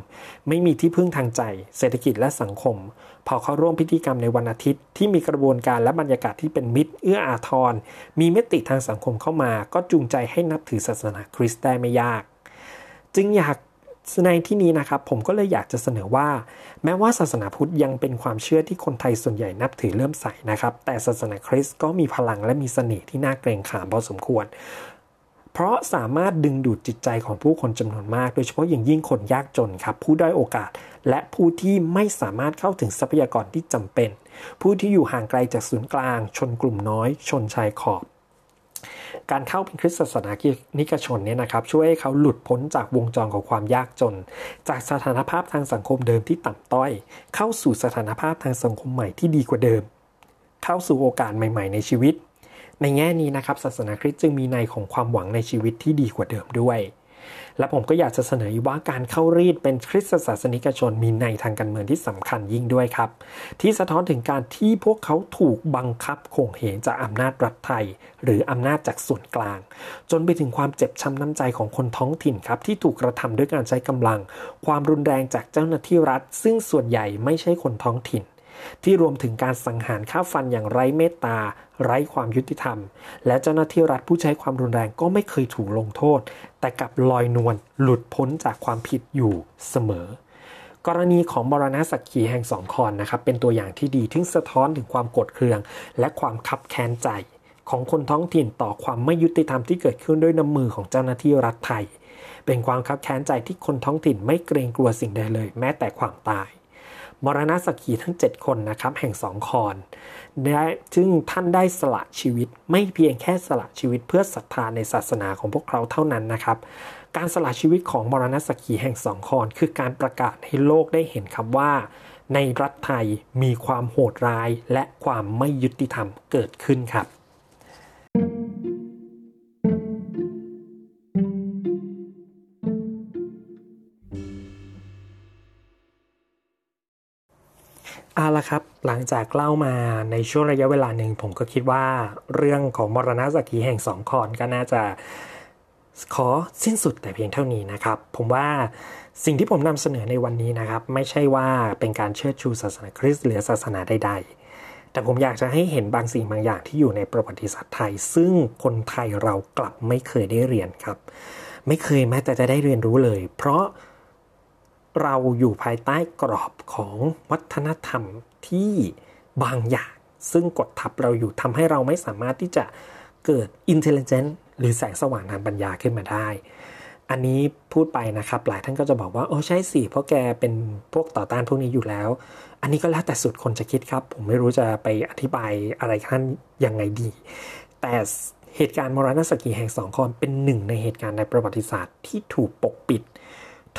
ไม่มีที่พึ่งทางใจ เศรษฐกิจและสังคม พอเข้าร่วมพิธีกรรมในวันอาทิตย์ ที่มีกระบวนการและบรรยากาศที่เป็นมิตร เอื้ออาทร มีมิติทางสังคมเข้ามา ก็จูงใจให้นับถือศาสนาคริสต์ได้ไม่ยาก จึงอยาก ในที่นี้นะครับผมก็เลยอยากจะเสนอว่า แม้ว่าศาสนาพุทธยังเป็นความเชื่อที่คนไทยส่วนใหญ่นับถือเลื่อมใสนะครับ แต่ศาสนาคริสต์ก็มีพลังและมีเสน่ห์ที่น่าเกรงขามพอสมควร เพราะสามารถดึงดูดจิตใจของผู้คนจำนวนมาก โดยเฉพาะอย่างยิ่งคนยากจนครับ ผู้ด้อยโอกาส และผู้ที่ไม่สามารถเข้าถึงทรัพยากรที่จำเป็น ผู้ที่อยู่ห่างไกลจากศูนย์กลาง ชนกลุ่มน้อย ชนชายขอบ การเข้าเป็นคริสตศาสนานิกชนเนี่ยนะครับช่วยให้เขาหลุดพ้นจากวงจรของความยากจน จากสถานภาพทางสังคมเดิมที่ต่ำต้อย เข้าสู่สถานภาพทางสังคมใหม่ที่ดีกว่าเดิม เข้าสู่โอกาสใหม่ ๆ ในชีวิต ในแง่นี้นะครับศาสนาคริสต์จึงมีในของความหวังในชีวิตที่ดีกว่าเดิมด้วย และผมก็อยากจะเสนอว่าการเข้ารีดเป็นคริสตศาสนิกชนมีในทางการเมืองที่สำคัญยิ่งด้วยครับ ที่สะท้อนถึงการที่พวกเขาถูกบังคับข่มเหงจากอำนาจรัฐไทย หรืออำนาจจากส่วนกลาง จนไปถึงความเจ็บช้ำน้ำใจของคนท้องถิ่นครับที่ถูกกระทำด้วยการใช้กำลัง ความรุนแรงจากเจ้าหน้าที่รัฐ ซึ่งส่วนใหญ่ไม่ใช่คนท้องถิ่น ที่รวมถึงการสังหารฆ่าฟันอย่างไร้เมตตา ไร้ความยุติธรรม และเจ้าหน้าที่รัฐผู้ใช้ความรุนแรงก็ไม่เคยถูกลงโทษ แต่กลับลอยนวลหลุดพ้นจากความผิดอยู่เสมอกรณีของมรณะสักขีแห่งสองคอนนะครับเป็นตัวอย่างที่ดีที่สะท้อนถึงความกดเคือง และความคับแค้นใจ ของคนท้องถิ่นต่อความไม่ยุติธรรมที่เกิดขึ้นด้วยน้ำมือของเจ้าหน้าที่รัฐไทย เป็นความคับแค้นใจที่คนท้องถิ่นไม่เกรงกลัวสิ่งใดเลย แม้แต่ความตาย มรณะสักขีทั้ง 7 คนนะครับแห่งสองคอนได้ซึ่งท่านได้สละชีวิต ไม่เพียงแค่สละชีวิตเพื่อศรัทธาในศาสนาของพวกเขาเท่านั้นนะครับ การสละชีวิตของมรณะสักขีแห่งสองคอนคือการประกาศให้โลกได้เห็นครับว่า ในรัฐไทยมีความโหดร้ายและความไม่ยุติธรรมเกิดขึ้นครับ เอาละครับ หลังจากเล่ามาในช่วงระยะเวลาหนึ่งผมก็คิดว่าเรื่องของมรณะสักขีแห่งสองคอนก็น่าจะขอสิ้นสุดแต่เพียงเท่านี้นะครับ ผมว่าสิ่งที่ผมนำเสนอในวันนี้นะครับ ไม่ใช่ว่าเป็นการเชิดชูศาสนาคริสต์หรือศาสนาใด ๆ แต่ผมอยากจะให้เห็นบางสิ่งบางอย่างที่อยู่ในประวัติศาสตร์ไทย ซึ่งคนไทยเรากลับไม่เคยได้เรียนครับ ไม่เคยแม้แต่จะได้เรียนรู้เลย เพราะ เราอยู่ภายใต้กรอบของวัฒนธรรมที่บางอย่าง ซึ่งกดทับเราอยู่ทำให้เราไม่สามารถที่จะเกิดอินเทลเจนต์หรือแสงสว่างทางปัญญาขึ้นมาได้ อันนี้พูดไปนะครับ หลายท่านก็จะบอกว่า โอ้ใช่สิเพราะแกเป็นพวกต่อต้านพวกนี้อยู่แล้ว อันนี้ก็แล้วแต่สุดคนจะคิดครับ ผมไม่รู้จะไปอธิบายอะไรท่านยังไงดี แต่เหตุการณ์มรณะสกีแห่งสองคนเป็นหนึ่งในเหตุการณ์ในประวัติศาสตร์ที่ถูกปกปิด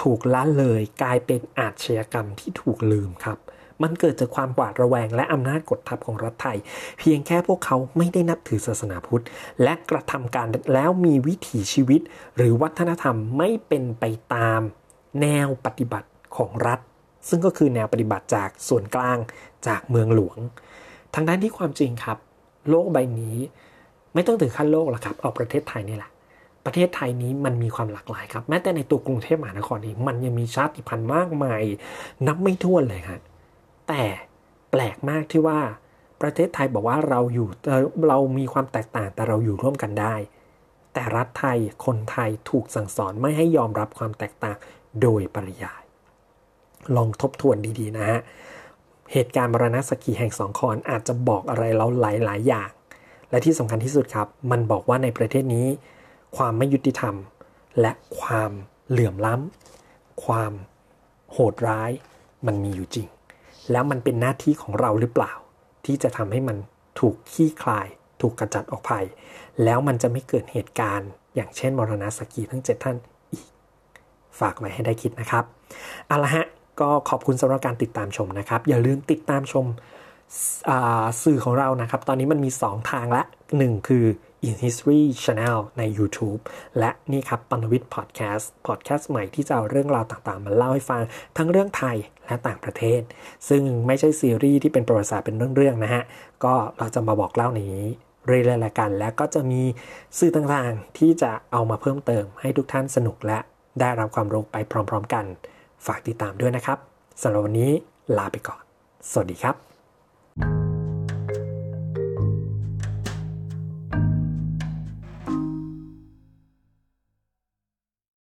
ถูกละเลยกลายเป็นอาชญากรรมที่ถูกลืมครับ มันเกิดจากความหวาดระแวงและอำนาจกดทับของรัฐไทย เพียงแค่พวกเขาไม่ได้นับถือศาสนาพุทธ และกระทำการแล้วมีวิถีชีวิต หรือวัฒนธรรมไม่เป็นไปตามแนวปฏิบัติของรัฐ ซึ่งก็คือแนวปฏิบัติจากส่วนกลางจากเมืองหลวง ทางด้านที่ความจริงครับ โลกใบนี้ ไม่ต้องถึงขั้นโลกหรอกครับ เอาประเทศไทยนี่แหละ ประเทศไทยนี้มันมีความหลากหลายครับแม้แต่ในตัวกรุงเทพมหานครเองมันยังมีชาติพันธุ์มากมาย นับไม่ถ้วนเลยครับแต่แปลกมากที่ว่าประเทศไทยบอกว่าเราอยู่เรามีความแตกต่างแต่เราอยู่ร่วมกันได้ แต่รัฐไทยคนไทยถูกสั่งสอนไม่ให้ยอมรับความแตกต่างโดยปริยาย ลองทบทวนดีๆนะฮะเหตุการณ์มรณะสกีแห่งสองคอนอาจจะบอกอะไรเราหลายๆอย่าง และที่สำคัญที่สุดครับ มันบอกว่าในประเทศนี้ ความไม่ยุติธรรม และความเหลื่อมล้ำ ความโหดร้ายมันมีอยู่จริง แล้วมันเป็นหน้าที่ของเราหรือเปล่า ที่จะทำให้มันถูกขี้คลาย ถูกกระจัดออกไปแล้วมันจะไม่เกิดเหตุการณ์ อย่างเช่นมรณะสกีทั้งเจ็ดท่านอีก ฝากไว้ให้ได้คิดนะครับเอาละฮะก็ขอบคุณสำหรับการติดตามชมนะครับ อย่าลืมติดตามชมสื่อของเรานะครับ ตอนนี้มันมี 2 ทางละ 1 คือ In History Channel ใน YouTube และนี่ครับปนวิทย์พอดแคสต์พอดแคสต์ใหม่ที่จะเอาเรื่องราวต่างๆ มาเล่าให้ฟังทั้งเรื่องไทยและต่างประเทศ ซึ่งไม่ใช่ซีรีส์ที่เป็นประวัติศาสตร์เป็นเรื่องๆนะฮะ ก็เราจะมาบอกเล่าในนี้เรื่อยๆละกัน และก็จะมีสื่อต่างๆ ที่จะเอามาเพิ่มเติมให้ทุกท่านสนุกและได้รับความรู้ไปพร้อมๆกัน ฝากติดตามด้วยนะครับสำหรับวันนี้ลาไปก่อน สวัสดีครับ